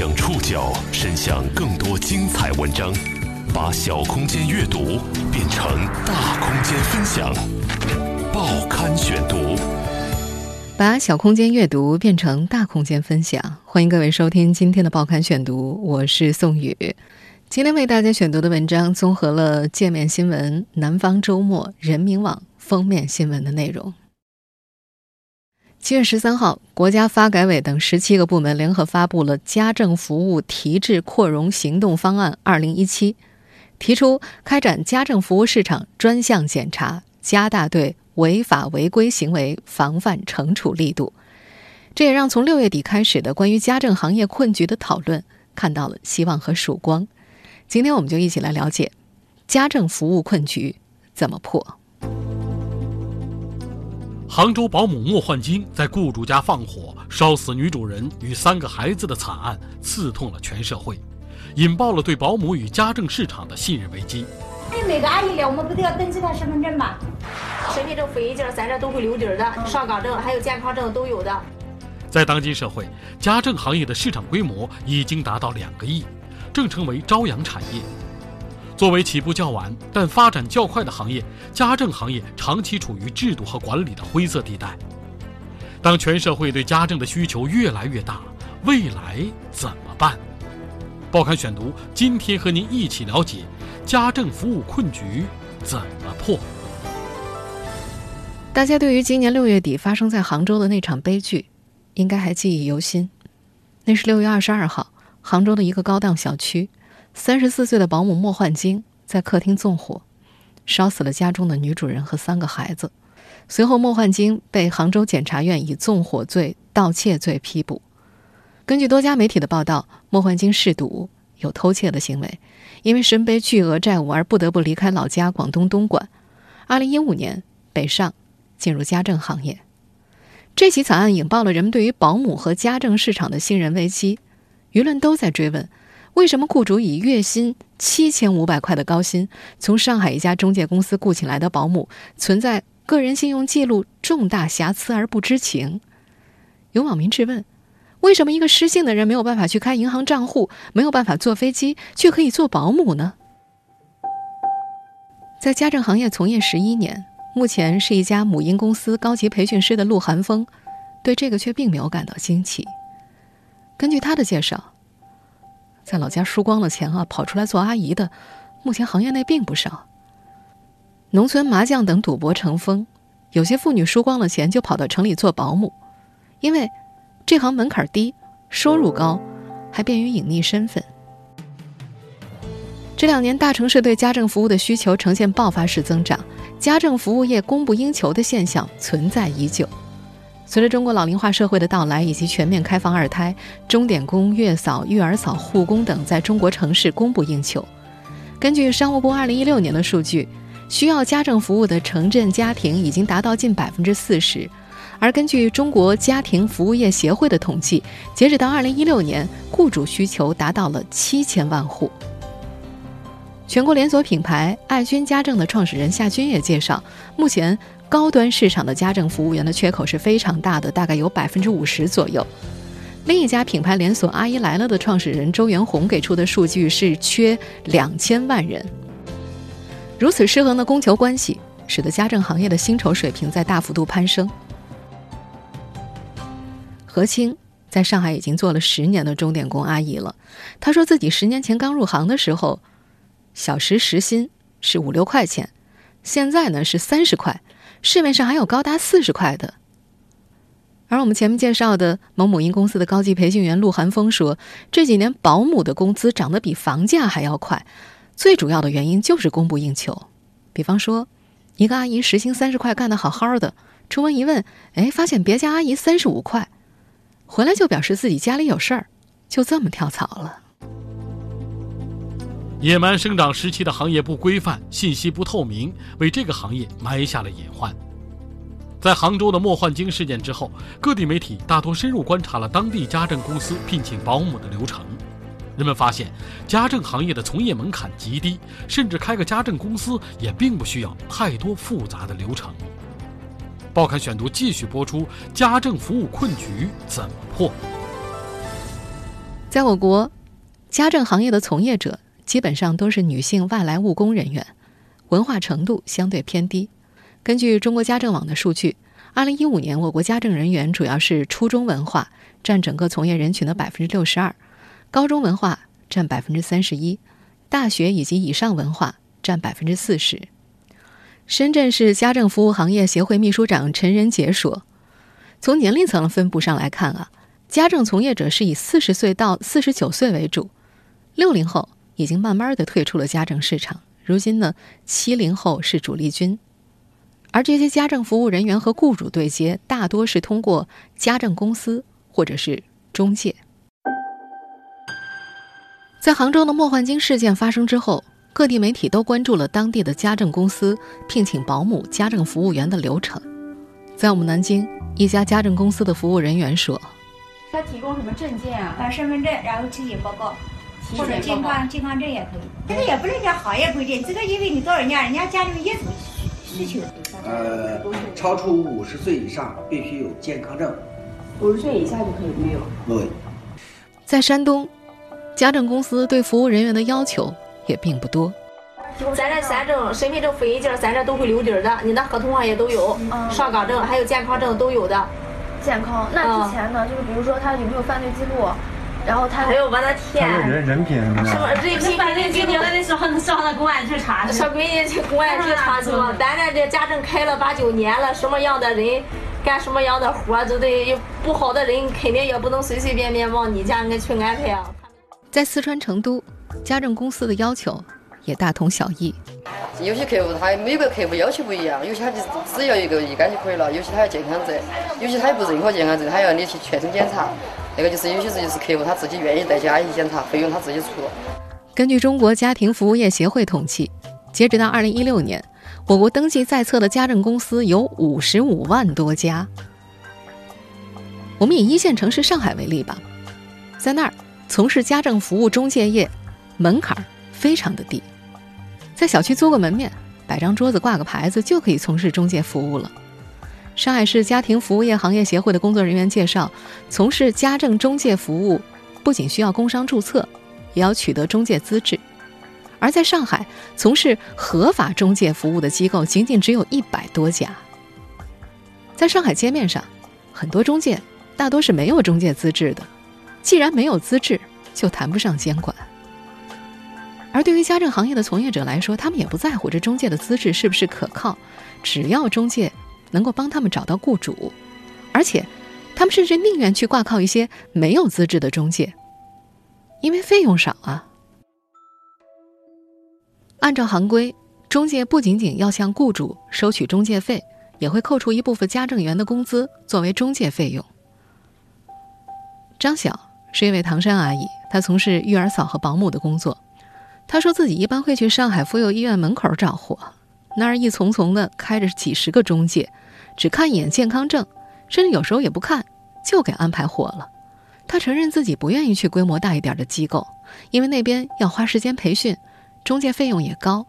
将触角伸向更多精彩文章，把小空间阅读变成大空间分享。报刊选读，把小空间阅读变成大空间分享。欢迎各位收听今天的报刊选读，我是宋宇。今天为大家选读的文章综合了界面新闻、南方周末、人民网封面新闻的内容。七月十三号，国家发改委等十七个部门联合发布了《家政服务提质扩容行动方案（二零一七）》，提出开展家政服务市场专项检查，加大对违法违规行为防范惩处力度。这也让从六月底开始的关于家政行业困局的讨论看到了希望和曙光。今天，我们就一起来了解家政服务困局怎么破。杭州保姆莫焕晶在雇主家放火烧死女主人与三个孩子的惨案，刺痛了全社会，引爆了对保姆与家政市场的信任危机。你每个阿姨来，我们不都要登记她身份证吗？身份证、复印件，咱这都会留底儿的，上岗证还有健康证都有的。在当今社会，家政行业的市场规模已经达到两个亿，正成为朝阳产业。作为起步较晚但发展较快的行业，家政行业长期处于制度和管理的灰色地带。当全社会对家政的需求越来越大，未来怎么办？报刊选读今天和您一起了解家政服务困局怎么破。大家对于今年六月底发生在杭州的那场悲剧，应该还记忆犹新。那是六月二十二号，杭州的一个高档小区。三十四岁的保姆莫焕晶在客厅纵火，烧死了家中的女主人和三个孩子。随后，莫焕晶被杭州检察院以纵火罪、盗窃罪批捕。根据多家媒体的报道，莫焕晶嗜赌，有偷窃的行为，因为身背巨额债务而不得不离开老家广东东莞。二零一五年北上，进入家政行业。这起惨案引爆了人们对于保姆和家政市场的信任危机，舆论都在追问。为什么雇主以月薪七千五百块的高薪，从上海一家中介公司雇请来的保姆，存在个人信用记录重大瑕疵而不知情？有网民质问：为什么一个失信的人没有办法去开银行账户，没有办法坐飞机，却可以做保姆呢？在家政行业从业十一年，目前是一家母婴公司高级培训师的陆寒风，对这个却并没有感到惊奇。根据他的介绍。在老家输光了钱啊，跑出来做阿姨的，目前行业内并不少。农村麻将等赌博成风，有些妇女输光了钱就跑到城里做保姆，因为这行门槛低，收入高，还便于隐匿身份。这两年，大城市对家政服务的需求呈现爆发式增长，家政服务业供不应求的现象存在已久。随着中国老龄化社会的到来以及全面开放二胎，钟点工、月嫂、育儿嫂、护工等在中国城市供不应求。根据商务部2016年的数据，需要家政服务的城镇家庭已经达到近百分之四十。而根据中国家庭服务业协会的统计，截止到2016年，雇主需求达到了七千万户。全国连锁品牌爱君家政的创始人夏军也介绍，目前。高端市场的家政服务员的缺口是非常大的，大概有百分之五十左右。另一家品牌连锁“阿姨来了”的创始人周元红给出的数据是缺两千万人。如此失衡的供求关系，使得家政行业的薪酬水平在大幅度攀升。何清在上海已经做了十年的钟点工阿姨了，她说自己十年前刚入行的时候，小时时薪是五六块钱，现在呢是三十块。市面上还有高达四十块的，而我们前面介绍的某母婴公司的高级培训员陆寒风说，这几年保姆的工资涨得比房价还要快，最主要的原因就是供不应求。比方说，一个阿姨时薪三十块干得好好的，出门一问，哎，发现别家阿姨三十五块，回来就表示自己家里有事儿，就这么跳槽了。野蛮生长时期的行业不规范、信息不透明，为这个行业埋下了隐患。在杭州的莫焕晶事件之后，各地媒体大多深入观察了当地家政公司聘请保姆的流程。人们发现，家政行业的从业门槛极低，甚至开个家政公司也并不需要太多复杂的流程。报刊选读继续播出：家政服务困局怎么破？在我国，家政行业的从业者基本上都是女性外来务工人员，文化程度相对偏低。根据中国家政网的数据，二零一五年我国家政人员主要是初中文化，占整个从业人群的百分之六十二，高中文化占百分之三十一，大学以及以上文化占百分之四十。深圳市家政服务行业协会秘书长陈仁杰说：“从年龄层分布上来看啊，家政从业者是以四十岁到四十九岁为主，六零后已经慢慢的退出了家政市场。如今呢，七零后是主力军，而这些家政服务人员和雇主对接，大多是通过家政公司或者是中介。在杭州的莫焕晶事件发生之后。”各地媒体都关注了当地的家政公司聘请保姆、家政服务员的流程。在我们南京，一家家政公司的服务人员说：“他提供什么证件啊？把身份证，然后体检报告，或者健康健康证也可以。这个也不能讲行业规定，这个因为你到人家，人家家里业主需求。呃，超出五十岁以上必须有健康证，五十岁以下就可以没有。对，在山东，家政公司对服务人员的要求。也并不多。咱这三证、身份证、复印件，咱这都会留底儿的。你那合同上也都有，上岗证还有健康证都有的。健康？那之前呢？就是比如说他有没有犯罪记录，然后他还有往那填。人人品什么的。什么人品？犯罪记录那得上上那公安局查。小闺女去公安局查去嘛？咱这这家政开了八九年了，什么样的人干什么样的活，都得有不好的人，肯定也不能随随便便往你家里去安排啊。在四川成都，家政公司的要求。也大同小异。有些客户他每个客户要求不一样，有些他就只要一个乙肝就可以了，有些他要健康证，有些他也不认可健康证，他要你去全身检查。那个就是有些是就是客户他自己愿意带家去检查，费用他自己出。根据中国家庭服务业协会统计，截止到二零一六年，我国登记在册的家政公司有五十五万多家。我们以一线城市上海为例吧，在那儿从事家政服务中介业，门槛非常的低。在小区租个门面，摆张桌子，挂个牌子，就可以从事中介服务了。上海市家庭服务业行业协会的工作人员介绍，从事家政中介服务，不仅需要工商注册，也要取得中介资质。而在上海，从事合法中介服务的机构仅仅只有一百多家。在上海街面上，很多中介大多是没有中介资质的。既然没有资质，就谈不上监管。而对于家政行业的从业者来说，他们也不在乎这中介的资质是不是可靠，只要中介能够帮他们找到雇主，而且他们甚至宁愿去挂靠一些没有资质的中介，因为费用少啊。按照行规，中介不仅仅要向雇主收取中介费，也会扣除一部分家政员的工资作为中介费用。张晓是一位唐山阿姨，她从事育儿嫂和保姆的工作。她说自己一般会去上海妇幼医院门口找货，那儿一丛丛的开着几十个中介，只看一眼健康证，甚至有时候也不看就给安排货了。他承认自己不愿意去规模大一点的机构，因为那边要花时间培训，中介费用也高。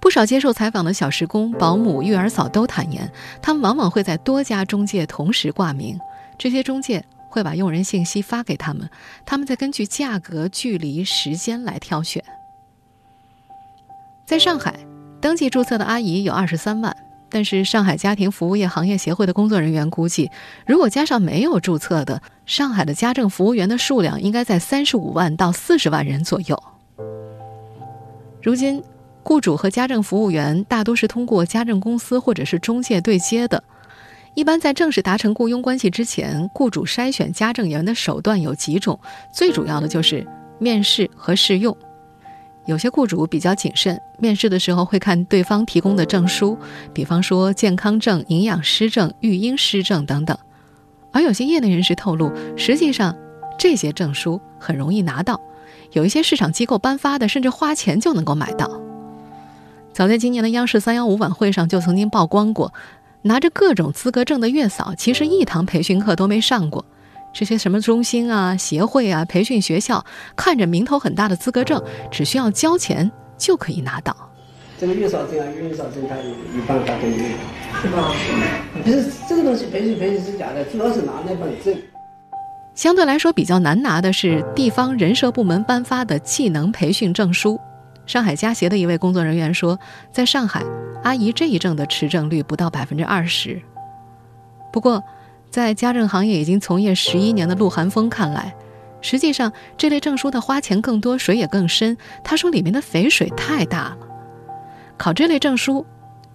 不少接受采访的小时工、保姆、育儿嫂都坦言，他们往往会在多家中介同时挂名，这些中介。会把用人信息发给他们，他们再根据价格、距离、时间来挑选。在上海，登记注册的阿姨有二十三万，但是上海家庭服务业行业协会的工作人员估计，如果加上没有注册的，上海的家政服务员的数量应该在三十五万到四十万人左右。如今，雇主和家政服务员大多是通过家政公司或者是中介对接的。一般在正式达成雇佣关系之前，雇主筛选家政员的手段有几种，最主要的就是面试和试用。有些雇主比较谨慎，面试的时候会看对方提供的证书，比方说健康证、营养师证、育婴师证等等。而有些业内人士透露，实际上这些证书很容易拿到，有一些市场机构颁发的，甚至花钱就能够买到。早在今年的央视三幺五晚会上就曾经曝光过。拿着各种资格证的月嫂，其实一堂培训课都没上过。这些什么中心啊、协会啊、培训学校，看着名头很大的资格证，只需要交钱就可以拿到。这个月嫂证啊，月嫂证，他有有办法给你，是吧？不是这个东西培训培训是假的，主要是拿那本证。相对来说比较难拿的是地方人社部门颁发的技能培训证书。上海家协的一位工作人员说，在上海，阿姨这一证的持证率不到百分之二十。不过，在家政行业已经从业十一年的陆寒风看来，实际上这类证书的花钱更多，水也更深。他说，里面的肥水太大了。考这类证书，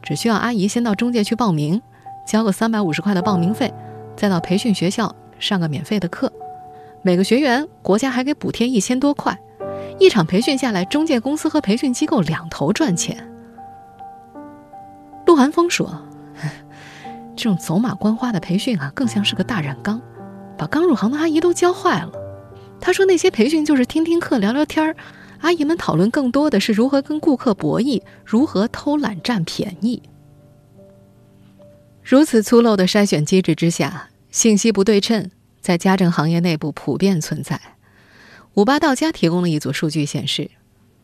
只需要阿姨先到中介去报名，交个三百五十块的报名费，再到培训学校上个免费的课，每个学员国家还给补贴一千多块。一场培训下来，中介公司和培训机构两头赚钱。陆寒风说。这种走马观花的培训啊，更像是个大染缸，把刚入行的阿姨都教坏了。他说：“那些培训就是听听课、聊聊天儿，阿姨们讨论更多的是如何跟顾客博弈，如何偷懒占便宜。”如此粗陋的筛选机制之下，信息不对称在家政行业内部普遍存在。五八到家提供了一组数据显示，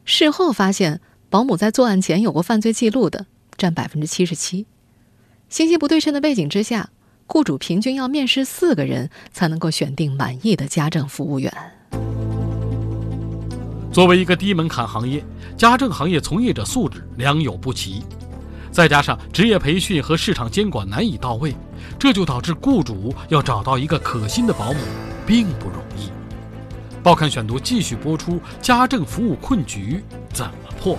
事后发现保姆在作案前有过犯罪记录的占百分之七十七。信息不对称的背景之下，雇主平均要面试四个人才能够选定满意的家政服务员。作为一个低门槛行业，家政行业从业者素质良莠不齐，再加上职业培训和市场监管难以到位，这就导致雇主要找到一个可心的保姆并不容易。报刊选读继续播出：家政服务困局怎么破？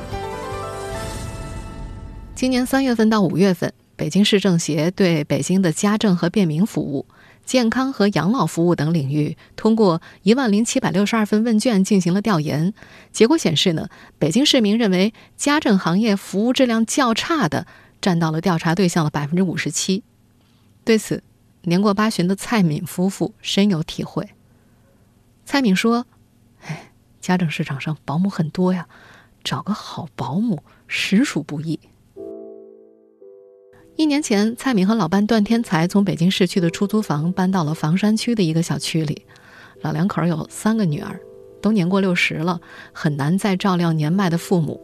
今年三月份到五月份。北京市政协对北京的家政和便民服务、健康和养老服务等领域，通过一万零七百六十二份问卷进行了调研。结果显示呢，北京市民认为家政行业服务质量较差的，占到了调查对象的百分之五十七。对此，年过八旬的蔡敏夫妇深有体会。蔡敏说：“哎，家政市场上保姆很多呀，找个好保姆实属不易。”一年前，蔡敏和老伴段天才从北京市区的出租房搬到了房山区的一个小区里。老两口有三个女儿，都年过六十了，很难再照料年迈的父母。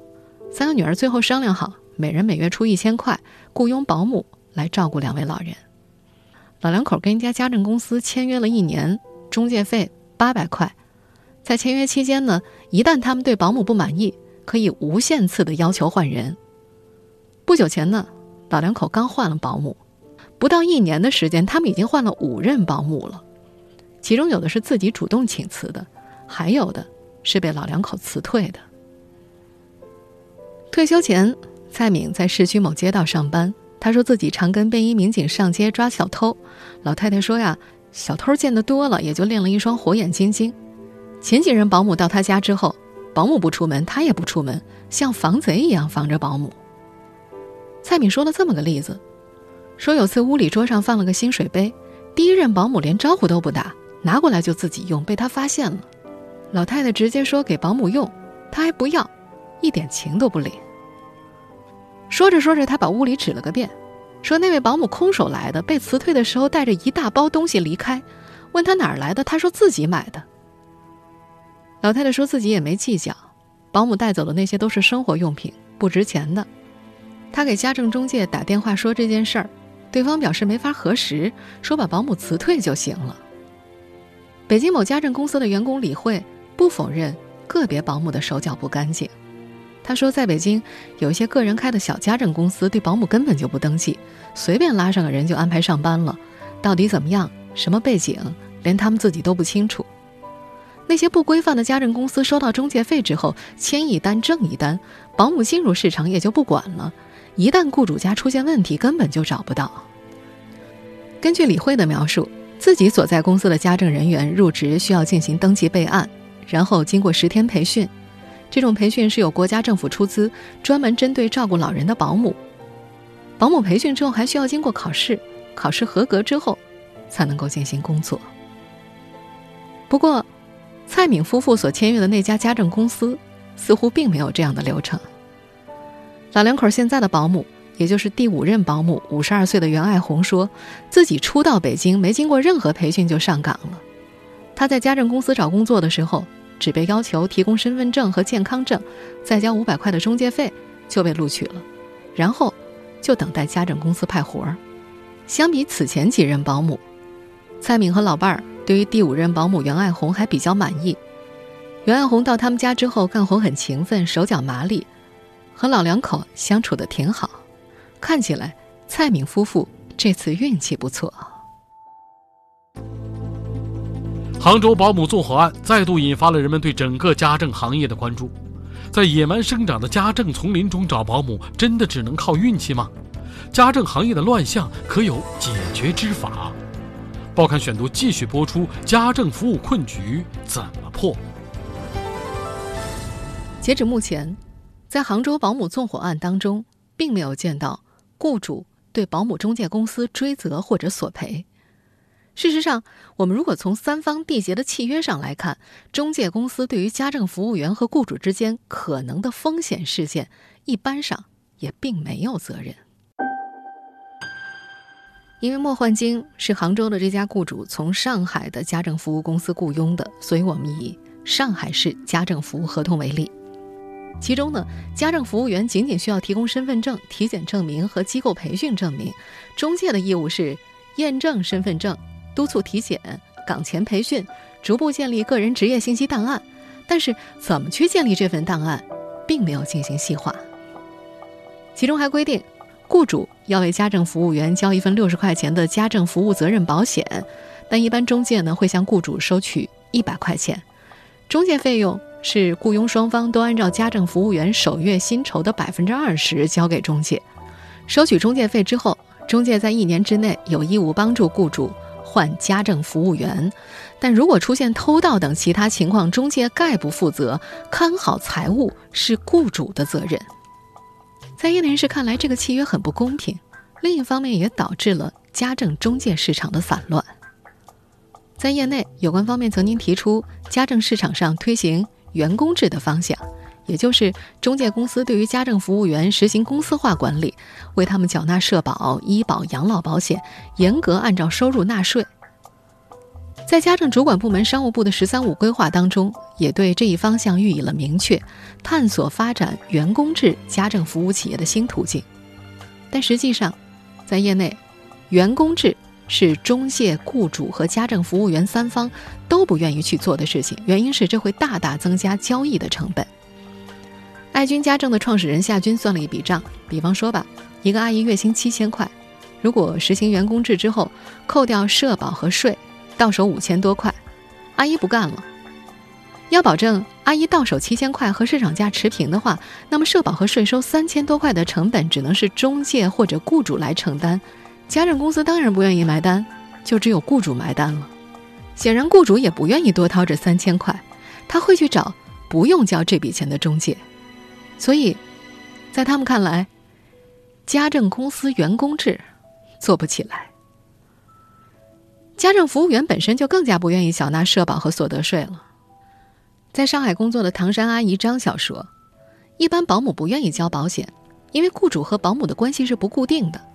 三个女儿最后商量好，每人每月出一千块，雇佣保姆来照顾两位老人。老两口跟一家家政公司签约了一年，中介费八百块。在签约期间呢，一旦他们对保姆不满意，可以无限次的要求换人。不久前呢。老两口刚换了保姆，不到一年的时间，他们已经换了五任保姆了。其中有的是自己主动请辞的，还有的是被老两口辞退的。退休前，蔡敏在市区某街道上班。他说自己常跟便衣民警上街抓小偷。老太太说呀，小偷见得多了，也就练了一双火眼金睛。前几任保姆到他家之后，保姆不出门，他也不出门，像防贼一样防着保姆。蔡敏说了这么个例子，说有次屋里桌上放了个新水杯，第一任保姆连招呼都不打，拿过来就自己用，被他发现了。老太太直接说给保姆用，他还不要，一点情都不领。说着说着，他把屋里指了个遍，说那位保姆空手来的，被辞退的时候带着一大包东西离开，问他哪儿来的，他说自己买的。老太太说自己也没计较，保姆带走的那些都是生活用品，不值钱的。他给家政中介打电话说这件事儿，对方表示没法核实，说把保姆辞退就行了。北京某家政公司的员工李慧不否认个别保姆的手脚不干净，他说在北京有一些个人开的小家政公司对保姆根本就不登记，随便拉上个人就安排上班了，到底怎么样，什么背景，连他们自己都不清楚。那些不规范的家政公司收到中介费之后，签一单挣一单，保姆进入市场也就不管了。一旦雇主家出现问题，根本就找不到。根据李慧的描述，自己所在公司的家政人员入职需要进行登记备案，然后经过十天培训。这种培训是由国家政府出资，专门针对照顾老人的保姆。保姆培训之后还需要经过考试，考试合格之后才能够进行工作。不过，蔡敏夫妇所签约的那家家政公司似乎并没有这样的流程。老两口现在的保姆，也就是第五任保姆，五十二岁的袁爱红说，自己初到北京没经过任何培训就上岗了。他在家政公司找工作的时候，只被要求提供身份证和健康证，再交五百块的中介费就被录取了，然后就等待家政公司派活儿。相比此前几任保姆，蔡敏和老伴儿。对于第五任保姆袁爱红还比较满意。袁爱红到他们家之后，干活很勤奋，手脚麻利，和老两口相处的挺好。看起来蔡敏夫妇这次运气不错。杭州保姆纵火案再度引发了人们对整个家政行业的关注。在野蛮生长的家政丛林中找保姆，真的只能靠运气吗？家政行业的乱象可有解决之法？报刊选读继续播出：家政服务困局怎么破？截止目前，在杭州保姆纵火案当中，并没有见到雇主对保姆中介公司追责或者索赔。事实上，我们如果从三方缔结的契约上来看，中介公司对于家政服务员和雇主之间可能的风险事件，一般上也并没有责任。因为莫焕晶是杭州的这家雇主从上海的家政服务公司雇佣的，所以我们以上海市家政服务合同为例。其中呢，家政服务员仅仅需要提供身份证、体检证明和机构培训证明，中介的义务是验证身份证、督促体检、岗前培训、逐步建立个人职业信息档案。但是，怎么去建立这份档案，并没有进行细化。其中还规定。雇主要为家政服务员交一份六十块钱的家政服务责任保险，但一般中介呢会向雇主收取一百块钱，中介费用是雇佣双方都按照家政服务员首月薪酬的百分之二十交给中介。收取中介费之后，中介在一年之内有义务帮助雇主换家政服务员，但如果出现偷盗等其他情况，中介概不负责，看好财物是雇主的责任。在业内人士看来，这个契约很不公平。另一方面，也导致了家政中介市场的散乱。在业内，有关方面曾经提出家政市场上推行员工制的方向，也就是中介公司对于家政服务员实行公司化管理，为他们缴纳社保、医保、养老保险，严格按照收入纳税。在家政主管部门商务部的“十三五”规划当中，也对这一方向予以了明确，探索发展员工制家政服务企业的新途径。但实际上，在业内，员工制是中介、雇主和家政服务员三方都不愿意去做的事情。原因是这会大大增加交易的成本。爱君家政的创始人夏军算了一笔账，比方说吧，一个阿姨月薪七千块，如果实行员工制之后，扣掉社保和税。到手五千多块，阿姨不干了。要保证阿姨到手七千块和市场价持平的话，那么社保和税收三千多块的成本只能是中介或者雇主来承担。家政公司当然不愿意埋单，就只有雇主埋单了。显然，雇主也不愿意多掏这三千块，他会去找不用交这笔钱的中介。所以，在他们看来，家政公司员工制做不起来。家政服务员本身就更加不愿意缴纳社保和所得税了。在上海工作的唐山阿姨张晓说：“一般保姆不愿意交保险，因为雇主和保姆的关系是不固定的。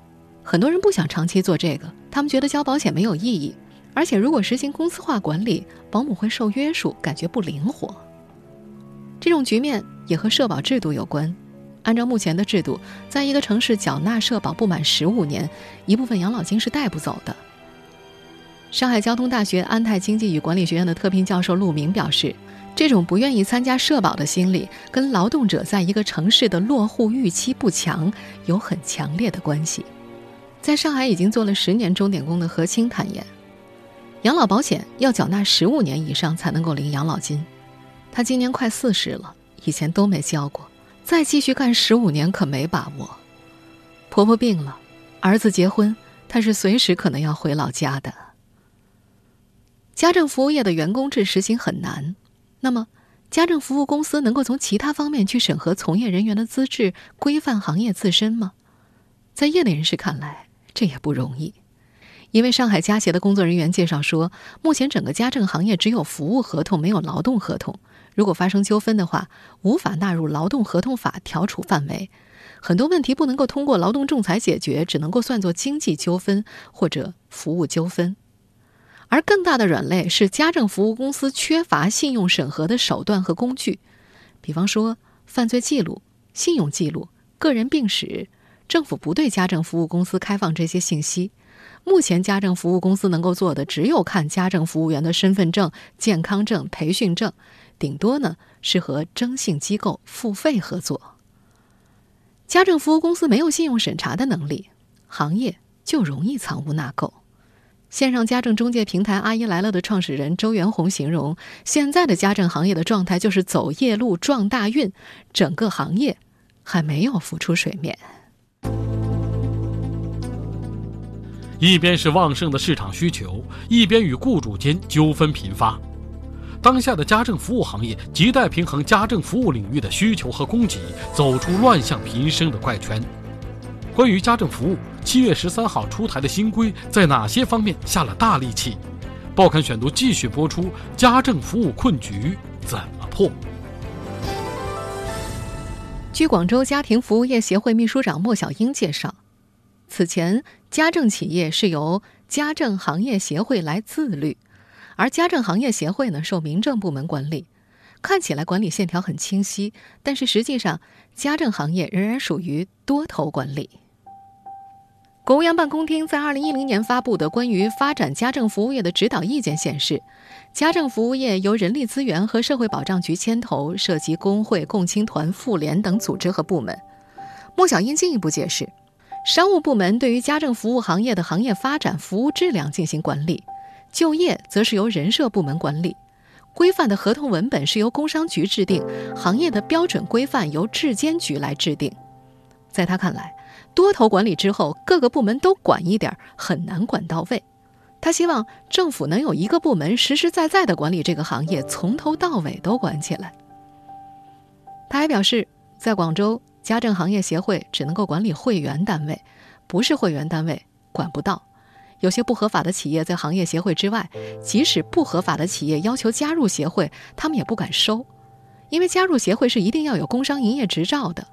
很多人不想长期做这个，他们觉得交保险没有意义，而且如果实行公司化管理，保姆会受约束，感觉不灵活。这种局面也和社保制度有关。按照目前的制度，在一个城市缴纳社保不满十五年，一部分养老金是带不走的。”上海交通大学安泰经济与管理学院的特聘教授陆明表示，这种不愿意参加社保的心理，跟劳动者在一个城市的落户预期不强有很强烈的关系。在上海已经做了十年钟点工的何清坦言，养老保险要缴纳十五年以上才能够领养老金。他今年快四十了，以前都没交过，再继续干十五年可没把握。婆婆病了，儿子结婚，他是随时可能要回老家的。家政服务业的员工制实行很难，那么家政服务公司能够从其他方面去审核从业人员的资质，规范行业自身吗？在业内人士看来，这也不容易。因为上海家协的工作人员介绍说，目前整个家政行业只有服务合同，没有劳动合同。如果发生纠纷的话，无法纳入劳动合同法调处范围，很多问题不能够通过劳动仲裁解决，只能够算作经济纠纷或者服务纠纷。而更大的软肋是家政服务公司缺乏信用审核的手段和工具，比方说犯罪记录、信用记录、个人病史，政府不对家政服务公司开放这些信息，目前家政服务公司能够做的，只有看家政服务员的身份证、健康证、培训证，顶多呢是和征信机构付费合作。家政服务公司没有信用审查的能力，行业就容易藏污纳垢。线上家政中介平台“阿姨来了”的创始人周元红形容，现在的家政行业的状态就是走夜路撞大运，整个行业还没有浮出水面。一边是旺盛的市场需求，一边与雇主间纠纷频发。当下的家政服务行业亟待平衡家政服务领域的需求和供给，走出乱象频生的怪圈。关于家政服务，七月十三号出台的新规在哪些方面下了大力气？报刊选读继续播出：家政服务困局怎么破？据广州家庭服务业协会秘书长莫小英介绍。此前，家政企业是由家政行业协会来自律，而家政行业协会呢受民政部门管理，看起来管理线条很清晰，但是实际上，家政行业仍然属于多头管理。国务院办公厅在二零一零年发布的关于发展家政服务业的指导意见显示，家政服务业由人力资源和社会保障局牵头，涉及工会、共青团、妇联等组织和部门。莫小英进一步解释。商务部门对于家政服务行业的行业发展、服务质量进行管理，就业则是由人社部门管理，规范的合同文本是由工商局制定，行业的标准规范由质监局来制定。在他看来，多头管理之后，各个部门都管一点很难管到位。他希望政府能有一个部门实实在在的管理这个行业，从头到尾都管起来。他还表示，在广州。家政行业协会只能够管理会员单位，不是会员单位管不到。有些不合法的企业在行业协会之外，即使不合法的企业要求加入协会，他们也不敢收，因为加入协会是一定要有工商营业执照的。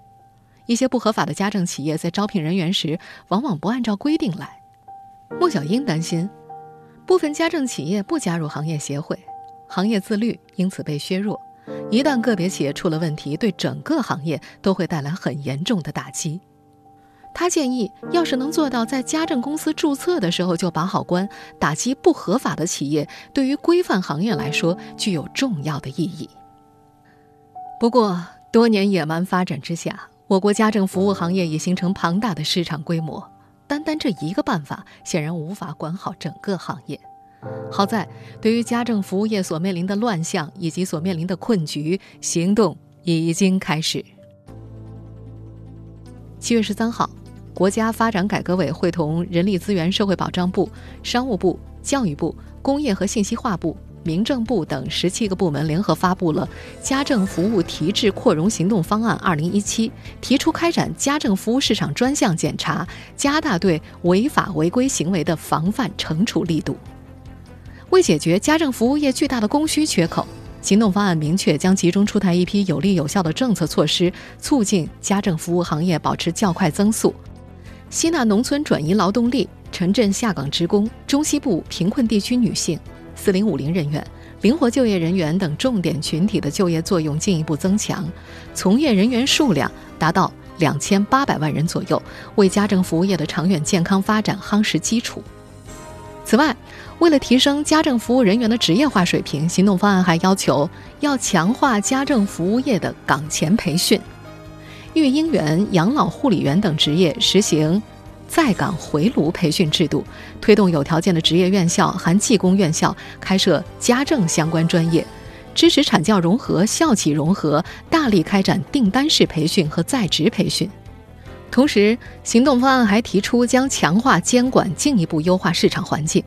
一些不合法的家政企业在招聘人员时，往往不按照规定来。莫小英担心，部分家政企业不加入行业协会，行业自律因此被削弱。一旦个别企业出了问题，对整个行业都会带来很严重的打击。他建议，要是能做到在家政公司注册的时候就把好关，打击不合法的企业，对于规范行业来说具有重要的意义。不过，多年野蛮发展之下，我国家政服务行业已形成庞大的市场规模，单单这一个办法显然无法管好整个行业。好在，对于家政服务业所面临的乱象以及所面临的困局，行动已经开始。七月十三号，国家发展改革委会同人力资源社会保障部、商务部、教育部、工业和信息化部、民政部等十七个部门联合发布了《家政服务提质扩容行动方案（二零一七）》，提出开展家政服务市场专项检查，加大对违法违规行为的防范惩处力度。为解决家政服务业巨大的供需缺口，行动方案明确将集中出台一批有力有效的政策措施，促进家政服务行业保持较快增速，吸纳农村转移劳动力、城镇下岗职工、中西部贫困地区女性、四零五零人员、灵活就业人员等重点群体的就业作用进一步增强，从业人员数量达到两千八百万人左右，为家政服务业的长远健康发展夯实基础。此外，为了提升家政服务人员的职业化水平，行动方案还要求要强化家政服务业的岗前培训，育婴员、养老护理员等职业实行在岗回炉培训制度，推动有条件的职业院校（含技工院校）开设家政相关专业，支持产教融合、校企融合，大力开展订单式培训和在职培训。同时，行动方案还提出将强化监管，进一步优化市场环境。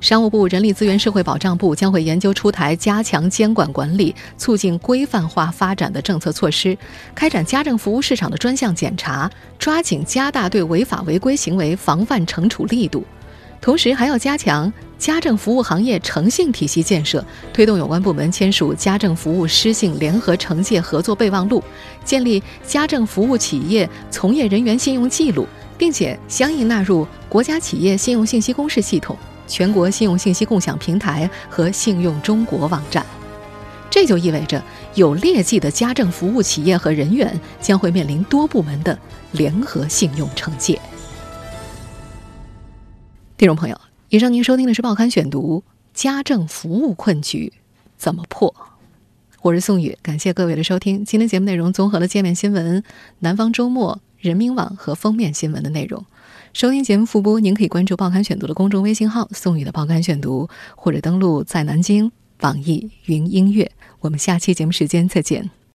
商务部、人力资源社会保障部将会研究出台加强监管管理、促进规范化发展的政策措施，开展家政服务市场的专项检查，抓紧加大对违法违规行为防范惩处力度。同时，还要加强家政服务行业诚信体系建设，推动有关部门签署家政服务失信联合惩戒合作备忘录，建立家政服务企业从业人员信用记录，并且相应纳入国家企业信用信息公示系统。全国信用信息共享平台和信用中国网站，这就意味着有劣迹的家政服务企业和人员将会面临多部门的联合信用惩戒。听众朋友，以上您收听的是《报刊选读》，家政服务困局怎么破？我是宋宇，感谢各位的收听。今天节目内容综合了界面新闻、南方周末、人民网和封面新闻的内容。收听节目复播，您可以关注《报刊选读》的公众微信号“宋宇的报刊选读”，或者登录在南京网易云音乐。我们下期节目时间再见。